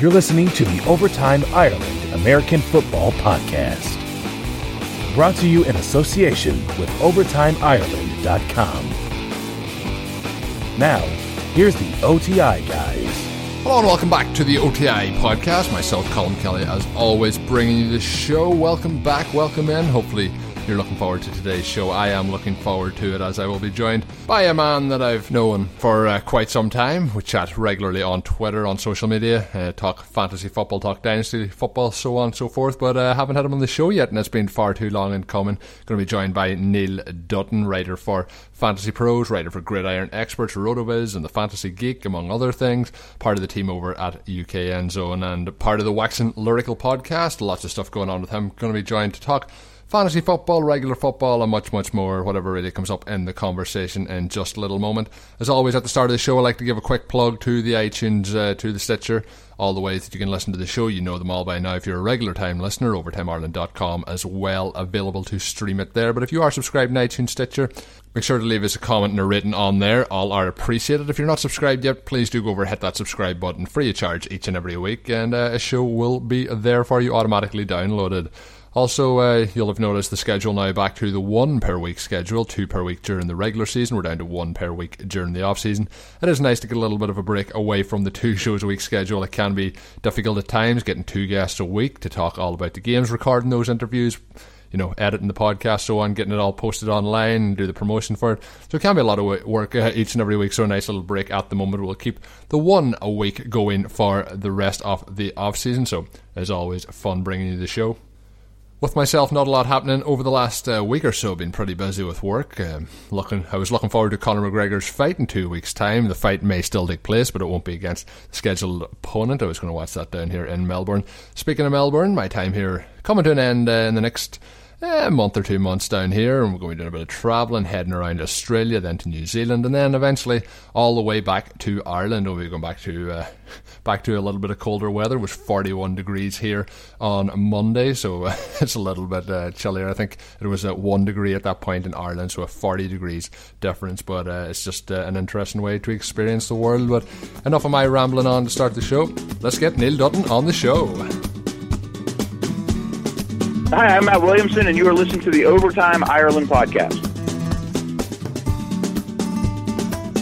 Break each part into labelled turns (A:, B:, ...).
A: You're listening to the Overtime Ireland American Football Podcast. Brought to you in association with OvertimeIreland.com. Now, here's the OTI guys.
B: Hello and welcome back to the OTI podcast. Myself, Colin Kelly, as always, bringing you the show. Welcome back, welcome in. Hopefully, you're looking forward to today's show. I am looking forward to it as I will be joined by a man that I've known for uh, quite some time. We chat regularly on Twitter, on social media, uh, talk fantasy football, talk dynasty football, so on and so forth. But I uh, haven't had him on the show yet, and it's been far too long in coming. Going to be joined by Neil Dutton, writer for Fantasy Pros, writer for Gridiron Experts, RotoViz, and the Fantasy Geek, among other things. Part of the team over at UK End Zone and part of the Waxen Lyrical podcast. Lots of stuff going on with him. Going to be joined to talk fantasy football, regular football, and much, much more, whatever really comes up in the conversation in just a little moment. As always, at the start of the show, I like to give a quick plug to the iTunes, uh, to the Stitcher, all the ways that you can listen to the show. You know them all by now. If you're a regular time listener, overtimeireland.com as well, available to stream it there. But if you are subscribed to iTunes Stitcher, make sure to leave us a comment and a written on there. All are appreciated. If you're not subscribed yet, please do go over hit that subscribe button, free of charge each and every week, and uh, a show will be there for you automatically downloaded. Also, uh, you'll have noticed the schedule now back to the one per week schedule, two per week during the regular season. We're down to one per week during the off season. It is nice to get a little bit of a break away from the two shows a week schedule. It can be difficult at times getting two guests a week to talk all about the games, recording those interviews you know, editing the podcast, so on, getting it all posted online, do the promotion for it. So it can be a lot of work uh, each and every week. So a nice little break at the moment. We'll keep the one a week going for the rest of the off season. So as always, fun bringing you the show. With myself, not a lot happening over the last uh, week or so. Been pretty busy with work. Um, looking, I was looking forward to Conor McGregor's fight in two weeks' time. The fight may still take place, but it won't be against the scheduled opponent. I was going to watch that down here in Melbourne. Speaking of Melbourne, my time here coming to an end uh, in the next a month or two months down here, and we're going to do a bit of travelling, heading around Australia, then to New Zealand, and then eventually all the way back to Ireland. We'll be going back to uh, back to a little bit of colder weather. It was 41 degrees here on Monday, so uh, it's a little bit uh, chillier. I think it was at one degree at that point in Ireland, so a 40 degrees difference. But uh, it's just uh, an interesting way to experience the world. But enough of my rambling on to start the show. Let's get Neil Dutton on the show.
C: Hi, I'm Matt Williamson, and you are listening to the Overtime Ireland podcast.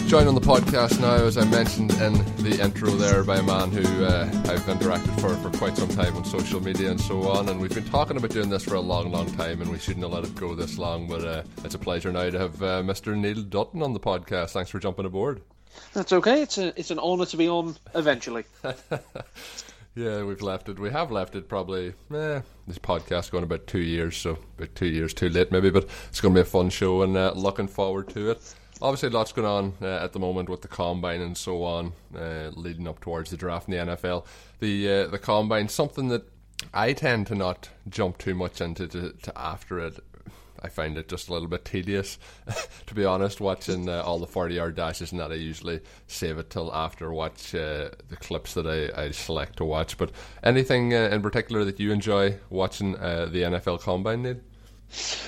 B: Joined on the podcast now, as I mentioned in the intro there, by a man who uh, I've interacted for for quite some time on social media and so on. And we've been talking about doing this for a long, long time, and we shouldn't have let it go this long. But uh, it's a pleasure now to have uh, Mr. Neil Dutton on the podcast. Thanks for jumping aboard.
D: That's okay. It's a, it's an honour to be on eventually.
B: Yeah, we've left it. We have left it probably. Eh, this podcast going about two years, so about two years too late maybe. But it's going to be a fun show, and uh, looking forward to it. Obviously, lots going on uh, at the moment with the combine and so on, uh, leading up towards the draft in the NFL. The uh, the combine, something that I tend to not jump too much into to, to after it I find it just a little bit tedious, to be honest, watching uh, all the 40 yard dashes and that. I usually save it till after watch uh, the clips that I, I, select to watch. But anything uh, in particular that you enjoy watching uh, the NFL Combine?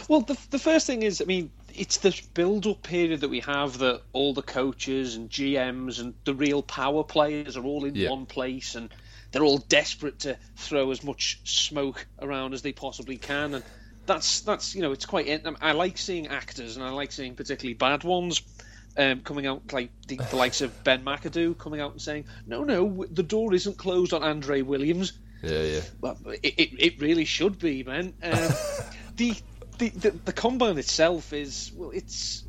D: Well, the, the first thing is, I mean, it's this build up period that we have that all the coaches and GMs and the real power players are all in yeah. one place and they're all desperate to throw as much smoke around as they possibly can. And that's that's you know it's quite. I like seeing actors, and I like seeing particularly bad ones. Um, coming out like the, the, likes of Ben McAdoo coming out and saying, "No, no, the door isn't closed on Andre Williams."
B: Yeah, yeah.
D: Well, it, it, it really should be, man. Um, the, the, the the combine itself is well, it's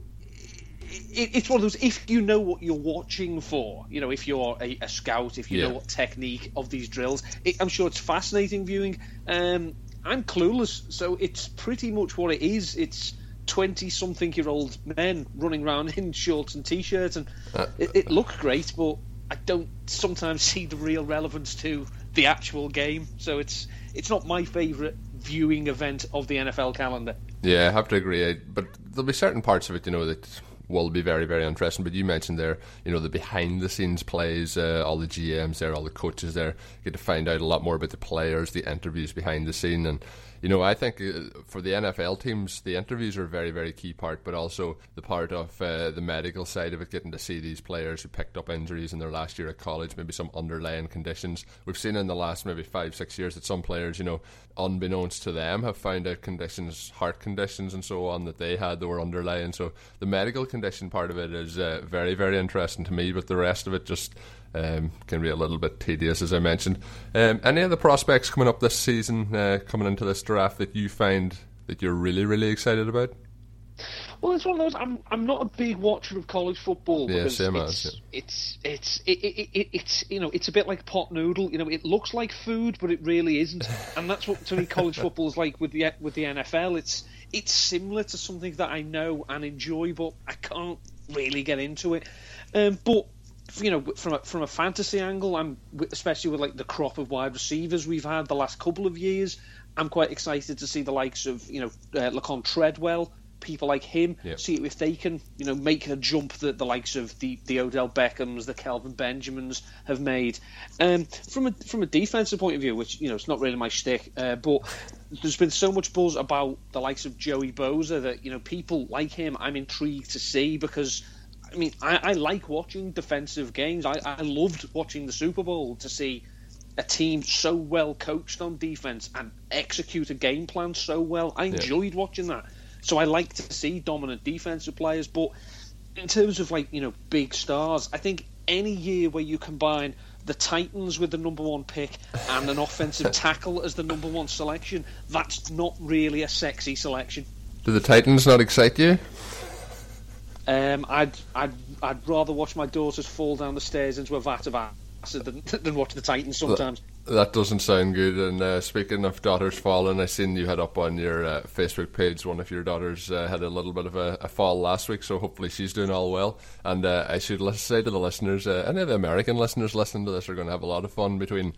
D: it, it's one of those if you know what you're watching for you know if you're a, a scout if you yeah. know what technique of these drills i'm sure it's fascinating viewing um, I'm clueless, so it's pretty much what it is. It's twenty-something-year-old men running around in shorts and t-shirts, and uh, it, it looks great, but I don't sometimes see the real relevance to the actual game. So it's it's not my favourite viewing event of the NFL calendar.
B: Yeah, I have to agree. But there'll be certain parts of it, you know, that will be very, very interesting. But you mentioned there, you know, the behind the scenes plays, uh, all the GMs there, all the coaches there, get to find out a lot more about the players, the interviews behind the scene, and you know, I think uh, for the NFL teams, the interviews are a very, very key part, but also the part of uh, the medical side of it, getting to see these players who picked up injuries in their last year at college, maybe some underlying conditions. We've seen in the last maybe five, six years that some players, you know, unbeknownst to them, have found out conditions, heart conditions, and so on that they had that were underlying. So the medical condition part of it is uh, very, very interesting to me, but the rest of it just um, can be a little bit tedious, as I mentioned. Um, any other prospects coming up this season, uh, coming into this draft, that you find that you're really, really excited about?
D: Well, it's one of those. I'm I'm not a big watcher of college football
B: yeah,
D: because
B: same
D: it's,
B: as,
D: yeah. it's it's it, it, it, it's you know it's a bit like pot noodle. You know, it looks like food, but it really isn't. and that's what to me college football is like with the with the NFL. It's it's similar to something that I know and enjoy, but I can't really get into it. Um, but you know, from a, from a fantasy angle, I'm especially with like the crop of wide receivers we've had the last couple of years. I'm quite excited to see the likes of you know uh, Laquan Treadwell, people like him,
B: Yep.
D: see if they can you know make a jump that the likes of the the Odell Beckhams, the Kelvin Benjamins have made. Um, from a from a defensive point of view, which you know it's not really my shtick, uh, but there's been so much buzz about the likes of Joey Bosa that you know people like him. I'm intrigued to see because. I mean, I, I like watching defensive games. I, I loved watching the Super Bowl to see a team so well coached on defense and execute a game plan so well. I enjoyed watching that. So I like to see dominant defensive players. But in terms of like you know big stars, I think any year where you combine the Titans with the number one pick and an offensive tackle as the number one selection, that's not really a sexy selection.
B: Do the Titans not excite you?
D: Um, I'd I'd I'd rather watch my daughters fall down the stairs into a vat of acid than, than watch the Titans sometimes.
B: That doesn't sound good. And uh, speaking of daughters falling, I seen you had up on your uh, Facebook page one of your daughters uh, had a little bit of a, a fall last week, so hopefully she's doing all well. And uh, I should say to the listeners, uh, any of the American listeners listening to this are going to have a lot of fun between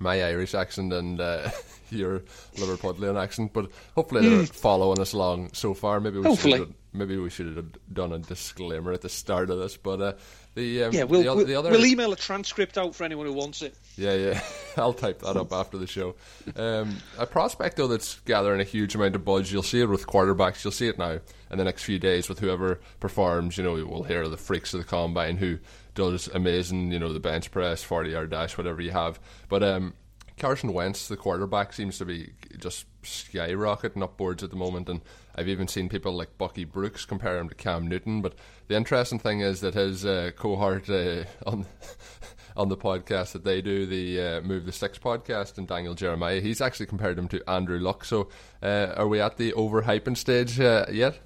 B: my Irish accent and uh, your Liverpudlian accent. But hopefully they're following us along so far. Maybe we.
D: Hopefully.
B: should have, maybe we should have done a disclaimer at the start of this. But uh, the um,
D: Yeah, we'll,
B: the,
D: we'll,
B: the other
D: we'll email a transcript out for anyone who wants it.
B: yeah, yeah. I'll type that up after the show. Um, a prospect, though, that's gathering a huge amount of buzz. You'll see it with quarterbacks. You'll see it now in the next few days with whoever performs. You know, we'll hear the freaks of the combine who does amazing, you know, the bench press, 40 yard dash, whatever you have. But um, Carson Wentz, the quarterback, seems to be just skyrocketing upwards at the moment. And I've even seen people like Bucky Brooks compare him to Cam Newton. But the interesting thing is that his uh, cohort uh, on on the podcast that they do, the uh, Move the Sticks podcast, and Daniel Jeremiah, he's actually compared him to Andrew Luck. So uh, are we at the overhyping stage uh, yet?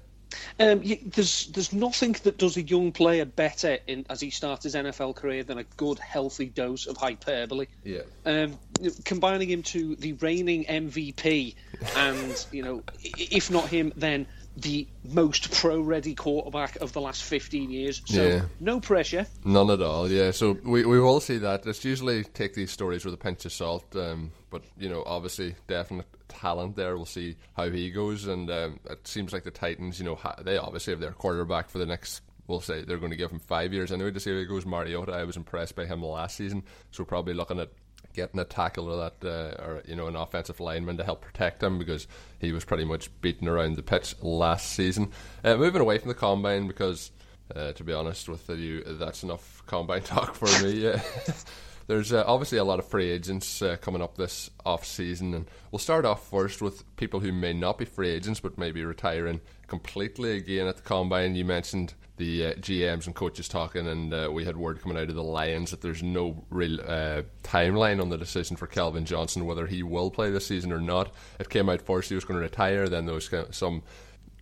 D: Um, there's there's nothing that does a young player better in, as he starts his NFL career than a good, healthy dose of hyperbole.
B: Yeah.
D: Um, combining him to the reigning MVP, and you know, if not him, then the most pro-ready quarterback of the last 15 years. So
B: Yeah.
D: no pressure.
B: None at all, yeah. So we we will see that. Let's usually take these stories with a pinch of salt, um, but you know, obviously, definite talent there. We'll see how he goes, and um, it seems like the Titans, you know, ha- they obviously have their quarterback for the next. We'll say they're going to give him five years anyway to see how he goes. Mariota, I was impressed by him last season, so probably looking at getting a tackle or that, uh, or you know, an offensive lineman to help protect him because he was pretty much beaten around the pitch last season. Uh, moving away from the combine because, uh, to be honest with you, that's enough combine talk for me. There's uh, obviously a lot of free agents uh, coming up this off season, and we'll start off first with people who may not be free agents but may be retiring completely again at the combine. You mentioned the uh, GMs and coaches talking, and uh, we had word coming out of the Lions that there's no real uh, timeline on the decision for Calvin Johnson whether he will play this season or not. It came out first he was going to retire, then there was some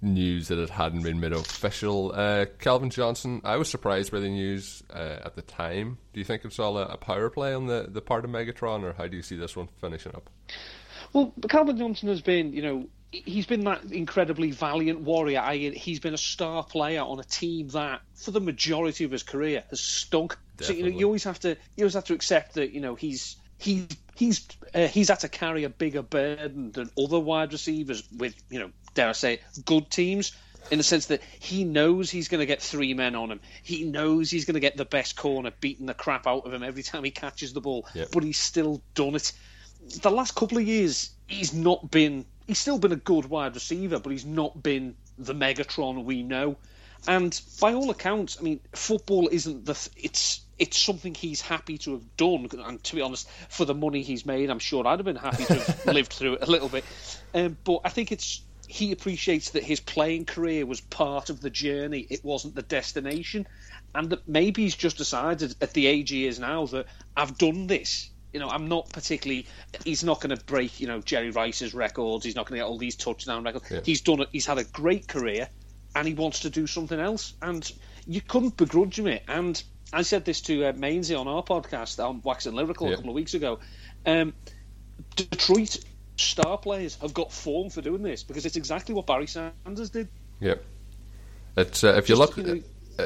B: news that it hadn't been made official. Uh, Calvin Johnson, I was surprised by the news uh, at the time. Do you think it's all a, a power play on the, the part of Megatron, or how do you see this one finishing up?
D: Well, Calvin Johnson has been, you know, he's been that incredibly valiant warrior. I, he's been a star player on a team that, for the majority of his career, has stunk. So you know, you always have to, you always have to accept that, you know, he's he he's uh, he's had to carry a bigger burden than other wide receivers with, you know, dare I say, good teams. in the sense that he knows he's going to get three men on him. He knows he's going to get the best corner beating the crap out of him every time he catches the ball,
B: Yep.
D: but he's still done it. The last couple of years, he's not been. He's still been a good wide receiver, but he's not been the Megatron we know. And by all accounts, I mean, football isn't the. Th- it's it's something he's happy to have done. And to be honest, for the money he's made, I'm sure I'd have been happy to have lived through it a little bit. Um, but I think it's he appreciates that his playing career was part of the journey. It wasn't the destination, and that maybe he's just decided at the age he is now that I've done this. You know, I'm not particularly. He's not going to break, you know, Jerry Rice's records. He's not going to get all these touchdown records.
B: Yeah.
D: He's done it. He's had a great career, and he wants to do something else. And you couldn't begrudge him it. And I said this to uh, Mainsy on our podcast on Wax and Lyrical
B: Yeah.
D: a couple of weeks ago. Um, Detroit star players have got form for doing this because it's exactly what Barry Sanders did.
B: Yep. It's uh, if you
D: Just,
B: look
D: you know-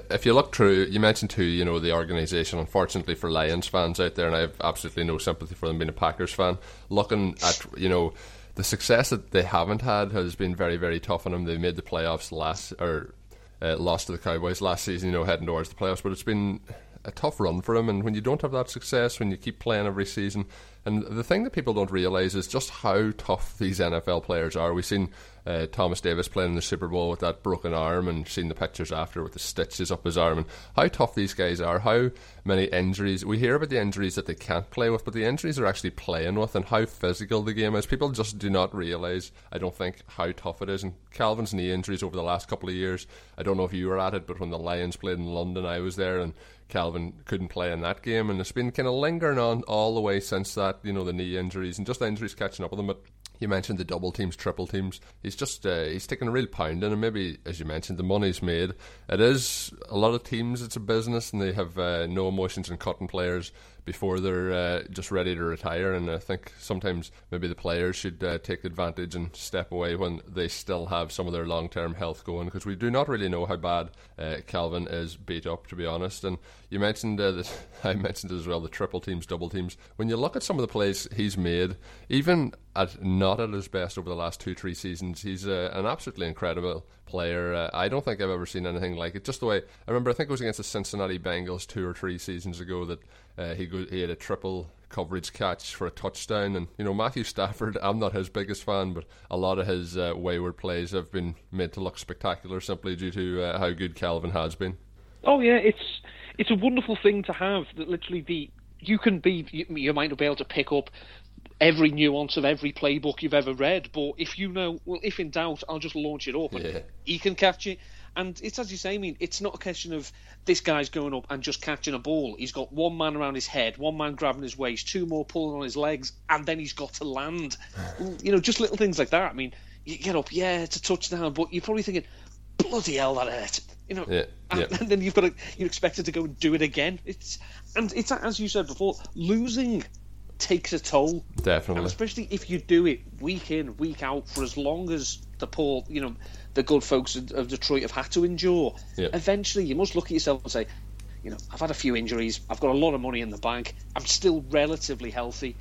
B: if you look through, you mentioned too, you know, the organisation. Unfortunately for Lions fans out there, and I have absolutely no sympathy for them being a Packers fan. Looking at you know the success that they haven't had has been very very tough on them. They made the playoffs last or uh, lost to the Cowboys last season, you know, heading towards the playoffs. But it's been a tough run for him. And when you don't have that success, when you keep playing every season, and the thing that people don't realise is just how tough these NFL players are. We've seen uh, Thomas Davis playing in the Super Bowl with that broken arm, and seen the pictures after with the stitches up his arm, and how tough these guys are. How many injuries we hear about the injuries that they can't play with, but the injuries they're actually playing with, and how physical the game is. People just do not realise. I don't think how tough it is. And Calvin's knee injuries over the last couple of years. I don't know if you were at it, but when the Lions played in London, I was there, and Calvin couldn't play in that game, and it's been kind of lingering on all the way since that. You know, the knee injuries and just the injuries catching up with him. But you mentioned the double teams, triple teams. He's just uh, he's taking a real pound and maybe as you mentioned, the money's made. It is a lot of teams. It's a business, and they have uh, no emotions in cutting players before they're uh, just ready to retire. And I think sometimes maybe the players should uh, take advantage and step away when they still have some of their long term health going, because we do not really know how bad uh, Calvin is beat up, to be honest. And you mentioned uh, that I mentioned as well the triple teams, double teams. When you look at some of the plays he's made, even at not at his best over the last two, three seasons, he's uh, an absolutely incredible player. Uh, I don't think I've ever seen anything like it. Just the way I remember, I think it was against the Cincinnati Bengals two or three seasons ago that uh, he go, he had a triple coverage catch for a touchdown. And you know Matthew Stafford, I'm not his biggest fan, but a lot of his uh, wayward plays have been made to look spectacular simply due to uh, how good Calvin has been.
D: Oh yeah, it's it's a wonderful thing to have that literally the you can be you, you might not be able to pick up every nuance of every playbook you've ever read, but if you know, well, if in doubt, I'll just launch it up and
B: Yeah.
D: he can catch it. And it's as you say, I mean, it's not a question of this guy's going up and just catching a ball. He's got one man around his head, one man grabbing his waist, two more pulling on his legs, and then he's got to land. you know, just little things like that. I mean, you get up, yeah, it's a touchdown, but you're probably thinking, bloody hell, that hurt. You know,
B: Yeah,
D: and,
B: yeah.
D: and then you've got to you're expected to go and do it again. It's and it's as you said before, losing takes a toll, and
B: Definitely.
D: especially if you do it week in week out for as long as the poor, you know, the good folks of of Detroit have had to endure.
B: Yeah.
D: Eventually, you must look at yourself and say, you know, I've had a few injuries, I've got a lot of money in the bank, I'm still relatively healthy,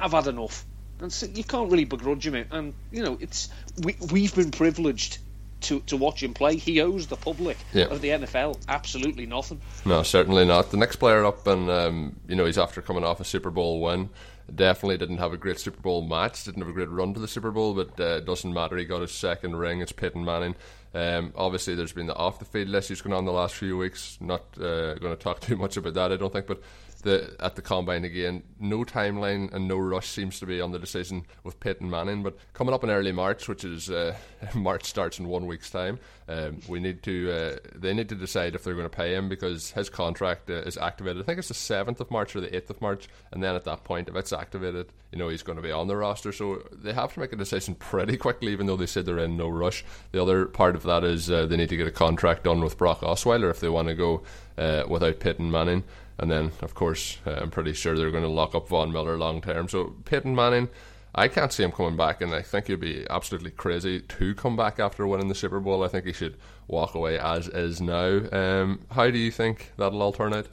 D: I've had enough. And so you can't really begrudge him it. And you know, it's we we've been privileged to, to watch him play. He owes the public
B: Yeah.
D: of the NFL absolutely nothing.
B: No, certainly not. The next player up, and um, you know, he's after coming off a Super Bowl win. Definitely didn't have a great Super Bowl match. Didn't have a great run to the Super Bowl, but uh, it doesn't matter. He got his second ring. It's Peyton Manning. Um, obviously, there's been the off the field issues going on the last few weeks. Not uh, going to talk too much about that, I don't think. But the at the combine again, no timeline and no rush seems to be on the decision with Peyton Manning. But coming up in early March, which is uh, March starts in one week's time, um, we need to uh, they need to decide if they're going to pay him because his contract uh, is activated. I think it's the seventh of March or the eighth of March, and then at that point, if it's activated, you know he's going to be on the roster. So they have to make a decision pretty quickly, even though they said they're in no rush. The other part of that is uh, they need to get a contract done with Brock Osweiler if they want to go uh, without Peyton Manning. And then, of course, uh, I'm pretty sure they're going to lock up Von Miller long term. So Peyton Manning, I can't see him coming back, and I think he'd be absolutely crazy to come back after winning the Super Bowl. I think he should walk away as is now. Um, how do you think that'll all turn out?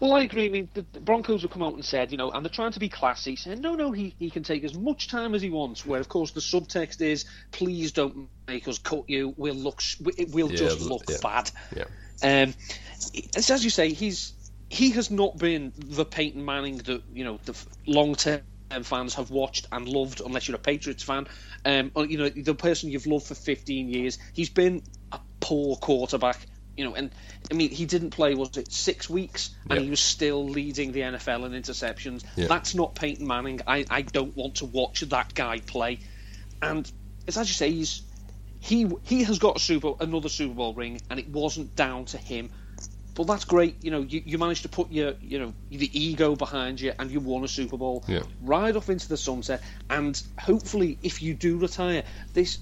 D: Well, I agree. I mean, the, Broncos have come out and said, you know, and they're trying to be classy, saying, no, no, he, he can take as much time as he wants. Where, of course, the subtext is, please don't make us cut you. We'll look, we'll
B: Yeah,
D: just look
B: yeah.
D: bad.
B: Yeah.
D: Um, as you say, he's he has not been the Peyton Manning that you know the long term fans have watched and loved, unless you're a Patriots fan. Um, you know the person you've loved for 15 years. He's been a poor quarterback. You know, and I mean, he didn't play was it six weeks, and
B: Yeah.
D: he was still leading the NFL in interceptions.
B: Yeah.
D: That's not Peyton Manning. I, I don't want to watch that guy play. And it's as you say, he's he he has got a super another Super Bowl ring, and it wasn't down to him. But that's great. You know, you, you managed to put your you know the ego behind you, and you won a Super Bowl.
B: Yeah.
D: Ride off into the sunset, and hopefully, if you do retire, this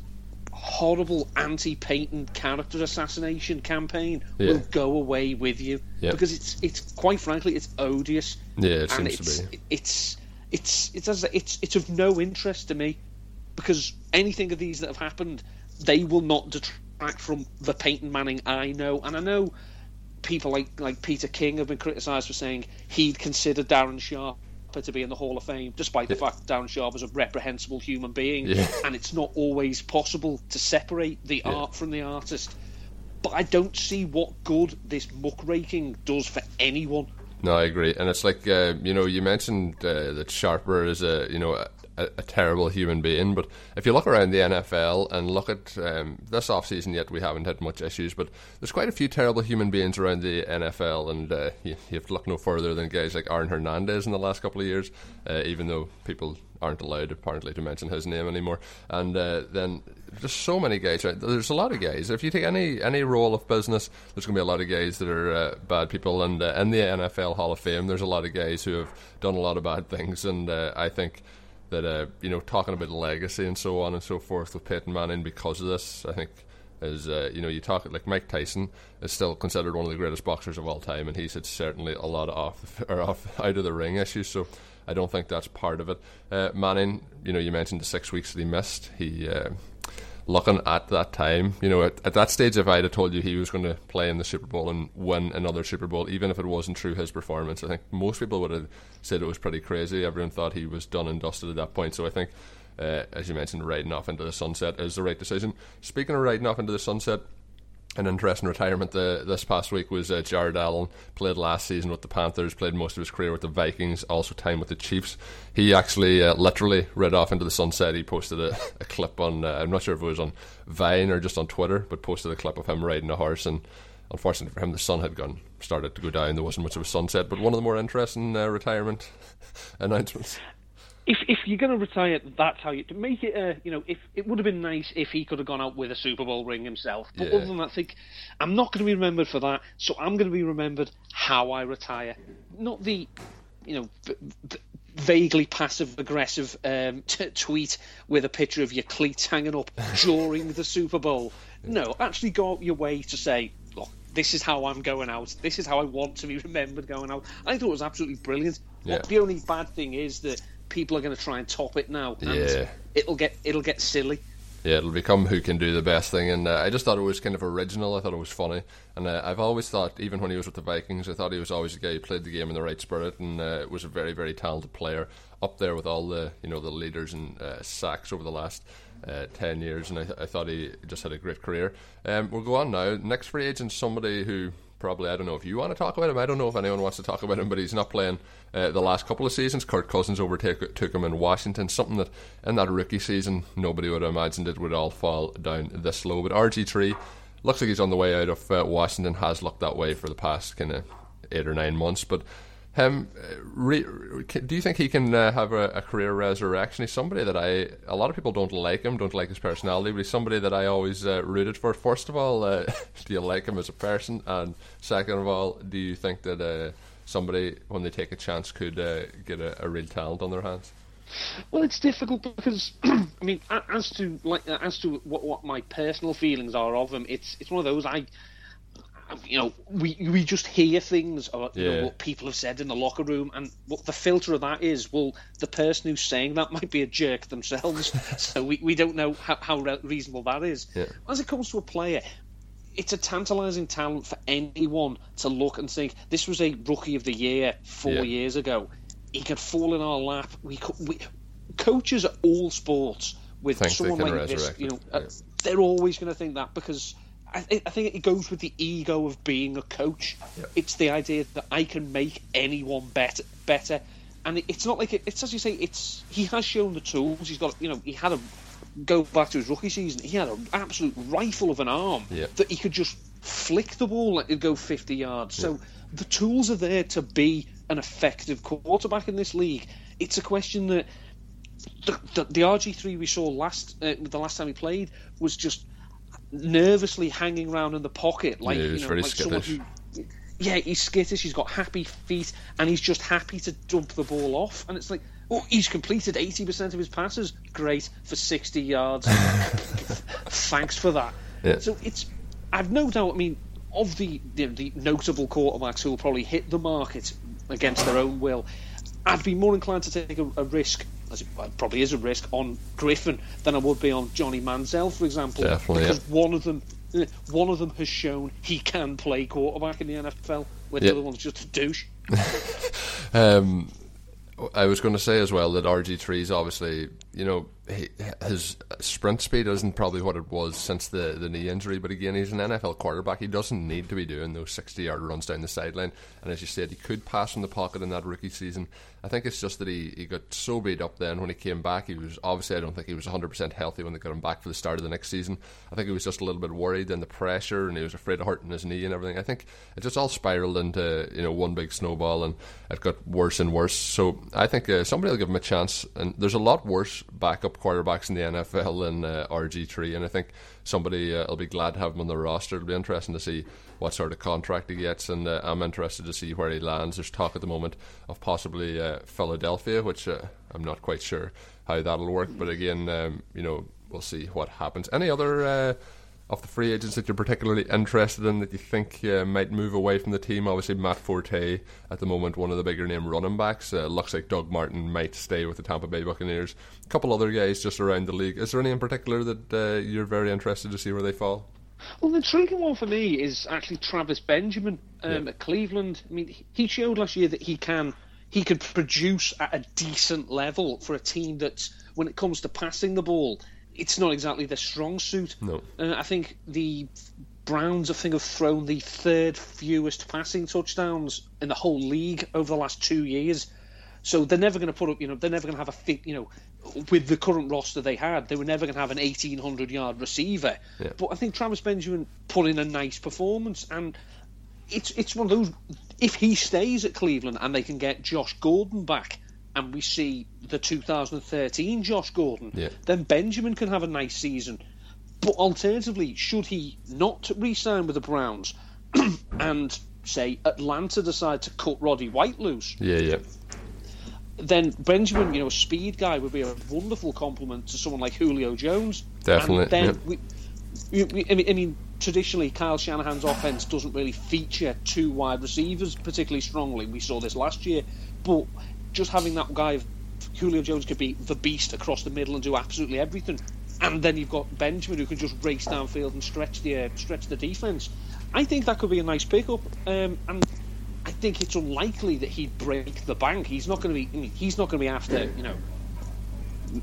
D: horrible anti-Peyton character assassination campaign
B: Yeah.
D: will go away with you
B: Yeah.
D: because it's it's quite frankly it's odious.
B: Yeah, it
D: and
B: seems to
D: it's,
B: be.
D: It's it's it's as it's it's of no interest to me because anything of these that have happened, they will not detract from the Peyton Manning I know, and I know people like like Peter King have been criticised for saying he'd consider Darren Sharp to be in the Hall of Fame, despite the fact Darren Sharp is a reprehensible human being,
B: Yeah.
D: and it's not always possible to separate the art from the artist. But I don't see what good this muckraking does for anyone.
B: No, I agree, and it's like uh, you know you mentioned uh, that Sharper is a you know a, a, terrible human being, but if you look around the NFL and look at um, this offseason, yet we haven't had much issues, but there's quite a few terrible human beings around the NFL, and uh, you, you have to look no further than guys like Aaron Hernandez in the last couple of years, uh, even though people aren't allowed apparently to mention his name anymore, and uh, then there's so many guys. Right? There's a lot of guys. If you take any any role of business, there's going to be a lot of guys that are uh, bad people. And uh, in the NFL Hall of Fame, there's a lot of guys who have done a lot of bad things. And uh, I think that uh, you know, talking about legacy and so on and so forth with Peyton Manning because of this, I think. Is uh, you know you talk like Mike Tyson is still considered one of the greatest boxers of all time, and he's had certainly a lot of off or off out of the ring issues. So I don't think that's part of it. Uh, Manning, you know, you mentioned the six weeks that he missed. He uh, looking at that time, you know, at, at that stage, if I'd have told you he was going to play in the Super Bowl and win another Super Bowl, even if it wasn't through his performance, I think most people would have said it was pretty crazy. Everyone thought he was done and dusted at that point. So I think, uh, as you mentioned, riding off into the sunset is the right decision. Speaking of riding off into the sunset, an interesting retirement the, this past week was uh, Jared Allen. Played last season with the Panthers, played most of his career with the Vikings, also time with the Chiefs. He actually uh, literally read off into the sunset. He posted a, a clip on, uh, I'm not sure if it was on Vine or just on Twitter, but posted a clip of him riding a horse. And unfortunately for him, the sun had gone started to go down. There wasn't much of a sunset, but one of the more interesting uh, retirement announcements.
D: If if you're going to retire, that's how you to make it. Uh, you know, if it would have been nice if he could have gone out with a Super Bowl ring himself. But
B: Yeah.
D: other than that, I think I'm not going to be remembered for that. So I'm going to be remembered how I retire, not the, you know, v- v- vaguely passive aggressive um, t- tweet with a picture of your cleats hanging up during the Super Bowl. No, actually go out your way to say, look. This is how I'm going out. This is how I want to be remembered going out. I thought it was absolutely brilliant.
B: Yeah.
D: The only bad thing is that people are going to try and top it now, and
B: Yeah.
D: it'll get it'll get silly.
B: Yeah, it'll become who can do the best thing, and uh, I just thought it was kind of original. I thought it was funny, and uh, I've always thought, even when he was with the Vikings, I thought he was always a guy who played the game in the right spirit, and uh, was a very, very talented player, up there with all the you know the leaders and uh, sacks over the last uh, ten years, and I, th- I thought he just had a great career. Um, we'll go on now. Next free agent, somebody who probably I don't know if you want to talk about him. I don't know if anyone wants to talk about him, but he's not playing uh, the last couple of seasons. Kirk Cousins overtook took him in Washington. Something that in that rookie season nobody would have imagined it would all fall down this low. But RG three looks like he's on the way out of uh, Washington. Has looked that way for the past kind of eight or nine months, but. Uh, re, re- do you think he can uh, have a, a career resurrection? He's somebody that I, a lot of people don't like him, don't like his personality, but he's somebody that I always uh, rooted for. First of all, uh, do you like him as a person? And second of all, do you think that uh, somebody, when they take a chance, could uh, get a, a real talent on their hands?
D: Well, it's difficult because I mean, as to like as to what, what my personal feelings are of him, it's it's one of those I. You know, we we just hear things about you
B: Yeah.
D: know what people have said in the locker room, and what the filter of that is. Well, the person who's saying that might be a jerk themselves, so we, we don't know how, how reasonable that is.
B: Yeah.
D: As it comes to a player, it's a tantalising talent for anyone to look and think this was a rookie of the year four
B: Yeah.
D: years ago. He could fall in our lap. We, could, we coaches at all sports with someone like this, you know, uh, they're always going to think that because I, thi- I think it goes with the ego of being a coach. It's the idea that I can make anyone better, better, and it, it's not like it, it's as you say. It's he has shown the tools. He's got, you know, he had a go back to his rookie season. He had an absolute rifle of an arm
B: Yeah.
D: that he could just flick the ball and it'd go 50 yards. So the tools are there to be an effective quarterback in this league. It's a question that the, the, the RG3 we saw last uh, the last time he played was just nervously hanging around in the pocket like
B: Yeah,
D: you know like someone who yeah he's skittish he's got happy feet and he's just happy to dump the ball off. And it's like oh he's completed 80% of his passes. Great for 60 yards. Thanks for that.
B: Yeah.
D: so it's I've no doubt I mean of the, the the notable quarterbacks who will probably hit the market against their own will I'd be more inclined to take a, a risk, as it probably is a risk, on Griffin than I would be on Johnny Manziel, for example.
B: Definitely,
D: because
B: yeah.
D: one of them, eh, one of them has shown he can play quarterback in the NFL, where the other one's just a douche.
B: Um, I was going to say as well that RG3 is obviously, you know, his sprint speed isn't probably what it was since the, the knee injury, but again, he's an NFL quarterback. He doesn't need to be doing those 60 yard runs down the sideline. And as you said, he could pass in the pocket in that rookie season. I think it's just that he, he got so beat up then when he came back. He was obviously, I don't think he was 100% healthy when they got him back for the start of the next season. I think he was just a little bit worried and the pressure and he was afraid of hurting his knee and everything. I think it just all spiraled into, you know, one big snowball and it got worse and worse. So I think uh, somebody will give him a chance. And there's a lot worse backup quarterbacks in the NFL than uh, RG3. And I think somebody uh, will be glad to have him on the roster. It'll be interesting to see what sort of contract he gets. And uh, I'm interested to see where he lands. There's talk at the moment of possibly uh, Philadelphia, which uh, I'm not quite sure how that'll work. But again, um, you know, we'll see what happens. Any other uh, of the free agents that you're particularly interested in that you think uh, might move away from the team? Obviously, Matt Forte at the moment, one of the bigger name running backs. Uh, looks like Doug Martin might stay with the Tampa Bay Buccaneers. A couple other guys just around the league. Is there any in particular that uh, you're very interested to see where they fall?
D: Well, the intriguing one for me is actually Travis Benjamin um,
B: Yeah.
D: at Cleveland. I mean, he- he showed last year that he can he could produce at a decent level for a team that, when it comes to passing the ball, it's not exactly their strong suit.
B: No.
D: Uh, I think the Browns, I think, have thrown the third fewest passing touchdowns in the whole league over the last two years. So they're never going to put up, you know, they're never going to have a fit, you know, with the current roster they had, they were never going to have an 1800 yard receiver.
B: Yeah.
D: But I think Travis Benjamin put in a nice performance, and it's it's one of those. If he stays at Cleveland and they can get Josh Gordon back, and we see the 2013 Josh Gordon,
B: Yeah.
D: then Benjamin can have a nice season. But alternatively, should he not re-sign with the Browns, and say Atlanta decide to cut Roddy White loose,
B: Yeah, yeah.
D: then Benjamin, you know, a speed guy would be a wonderful complement to someone like Julio Jones.
B: Definitely,
D: And then
B: yeah.
D: we, we, we, I, mean, I mean, traditionally, Kyle Shanahan's offense doesn't really feature two wide receivers particularly strongly. We saw this last year, but just having that guy, Julio Jones, could be the beast across the middle and do absolutely everything. And then you've got Benjamin who can just race downfield and stretch the uh, stretch the defense. I think that could be a nice pickup, um, and I think it's unlikely that he'd break the bank. He's not going to be. I mean, he's not going to be after you know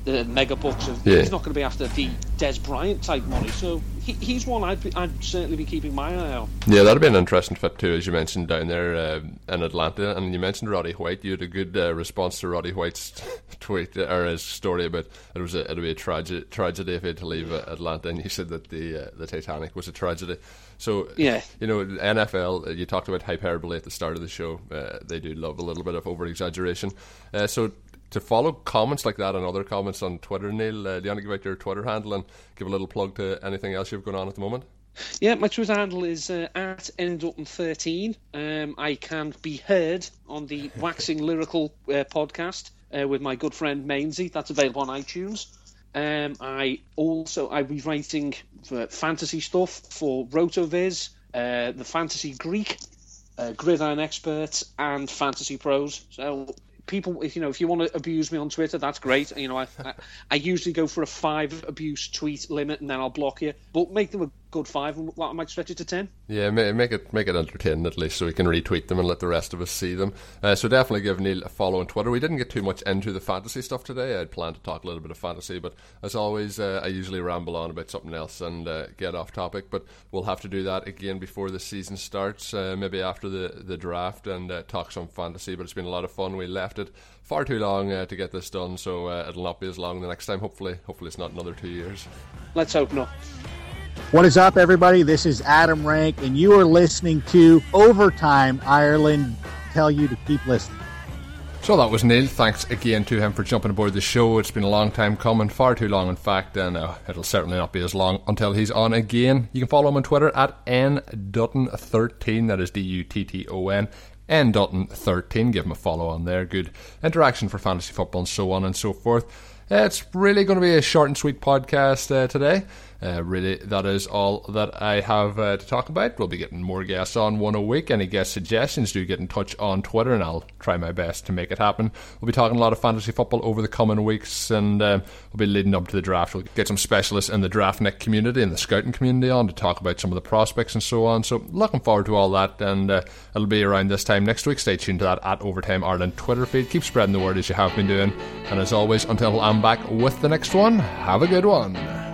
D: the mega bucks. Of,
B: Yeah.
D: He's not going to be after the Dez Bryant type money. So he, he's one I'd, be, I'd certainly be keeping my eye on.
B: Yeah, that'd be an interesting fit too, as you mentioned down there uh, in Atlanta. And you mentioned Roddy White. You had a good uh, response to Roddy White's tweet or his story about it was a, it'd be a tragedy, tragedy if he had to leave uh, Atlanta. And you said that the uh, the Titanic was a tragedy. So
D: Yeah.
B: you know, NFL. You talked about hyperbole at the start of the show. Uh, they do love a little bit of over exaggeration. Uh, so. To follow comments like that and other comments on Twitter, Neil, uh, do you want to give out your Twitter handle and give a little plug to anything else you've going on at the moment?
D: Yeah, my Twitter handle is uh, at ndutton13. Um, I can be heard on the Waxing Lyrical uh, podcast uh, with my good friend Mainsy. That's available on iTunes. Um, I also I be writing for fantasy stuff for Rotoviz, uh, the Fantasy Geek, uh, Gridiron Experts, and Fantasy Pros. So people, if you know, if you want to abuse me on Twitter, that's great. You know, I, I, I usually go for a five abuse tweet limit, and then I'll block you. But make them a good five, and I might stretch it to ten.
B: Yeah, make it make it under ten at least, so we can retweet them and let the rest of us see them. Uh, so definitely give Neil a follow on Twitter. We didn't get too much into the fantasy stuff today. I'd planned to talk a little bit of fantasy, but as always, uh, I usually ramble on about something else and uh, get off topic. But we'll have to do that again before the season starts, uh, maybe after the the draft, and uh, talk some fantasy. But it's been a lot of fun. We left it far too long uh, to get this done, so it'll not be as long the next time. Hopefully, hopefully it's not another two years.
D: Let's hope not.
E: What is up, everybody? This is Adam Rank, and you are listening to Overtime Ireland. Tell you to keep listening.
B: So that was Neil. Thanks again to him for jumping aboard the show. It's been a long time coming, far too long, in fact, and uh, it'll certainly not be as long until he's on again. You can follow him on Twitter at ndutton13. That is D U T T O N. N Dutton 13. Give him a follow on there. Good interaction for fantasy football and so on and so forth. Uh, it's really going to be a short and sweet podcast uh, today. Uh, really, that is all that I have uh, to talk about. We'll be getting more guests on one a week. Any guest suggestions, do get in touch on Twitter, and I'll try my best to make it happen. We'll be talking a lot of fantasy football over the coming weeks, and uh, we'll be leading up to the draft. We'll get some specialists in the draftnik community and the scouting community on to talk about some of the prospects and so on. So, looking forward to all that, and uh, it'll be around this time next week. Stay tuned to that at Overtime Ireland Twitter feed. Keep spreading the word as you have been doing, and as always, until I'm back with the next one, have a good one.